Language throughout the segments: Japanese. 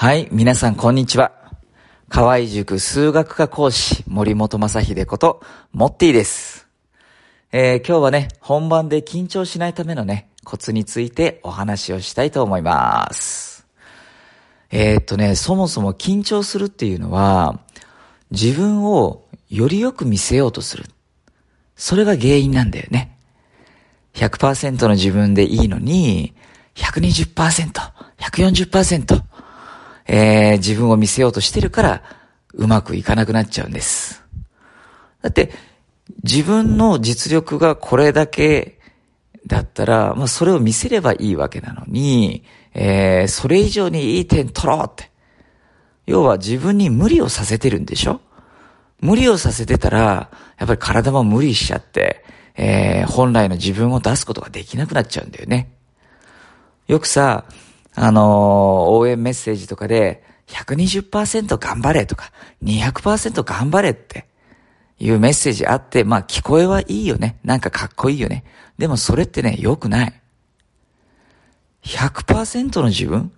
はい、皆さんこんにちは。河合塾数学科講師、森本正秀こと、モッティです。えー、今日はね、本番で緊張しないためのね、コツについてお話をしたいと思います。えー、っとね、そもそも緊張するっていうのは、自分をよりよく見せようとする。それが原因なんだよね。100%の自分でいいのに、120%、140%、えー、自分を見せようとしてるから、うまくいかなくなっちゃうんです。だって、自分の実力がこれだけだったら、まあそれを見せればいいわけなのに、えー、それ以上にいい点取ろうって。要は自分に無理をさせてるんでしょ？無理をさせてたら、やっぱり体も無理しちゃって、えー、本来の自分を出すことができなくなっちゃうんだよね。よくさ、あの、応援メッセージとかで、120%頑張れとか、200%頑張れっていうメッセージあって、まあ聞こえはいいよね。なんかかっこいいよね。でもそれってね、良くない。100%の自分？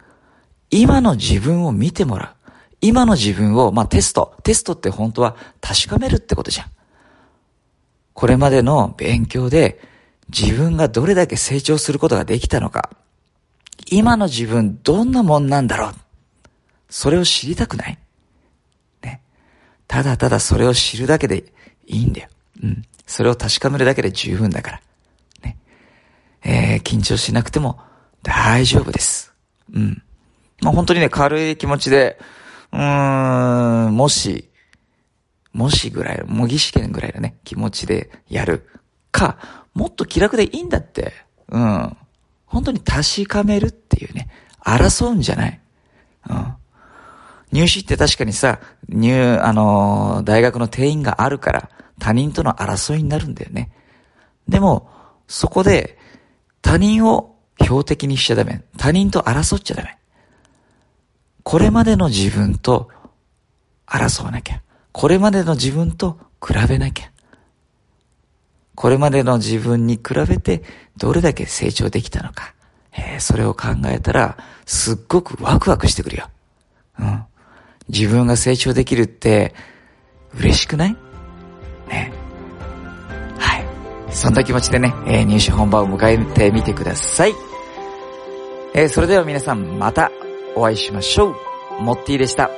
今の自分を見てもらう。今の自分を、まあテスト。テストって本当は確かめるってことじゃん。これまでの勉強で自分がどれだけ成長することができたのか。今の自分どんなもんなんだろう？それを知りたくない？ね。ただただそれを知るだけでいいんだよ。うん。それを確かめるだけで十分だから。ね。えー、緊張しなくても大丈夫です。うん。まあ、本当にね、軽い気持ちで、うーん、もし、もしぐらい、模擬試験ぐらいのね、気持ちでやるか、もっと気楽でいいんだって。うん。本当に確かめるっいうね、争うんじゃない。うん。入試って確かにさ、入、あのー、大学の定員があるから、他人との争いになるんだよね。でも、そこで、他人を標的にしちゃダメ。他人と争っちゃダメ。これまでの自分と争わなきゃ。これまでの自分と比べなきゃ。これまでの自分に比べてどれだけ成長できたのか。えー、それを考えたら、すっごくワクワクしてくるよ。うん。自分が成長できるって、嬉しくない？ね。はい。そんな気持ちでね、えー、入試本番を迎えてみてください。えー、それでは皆さんまたお会いしましょう。モッティでした。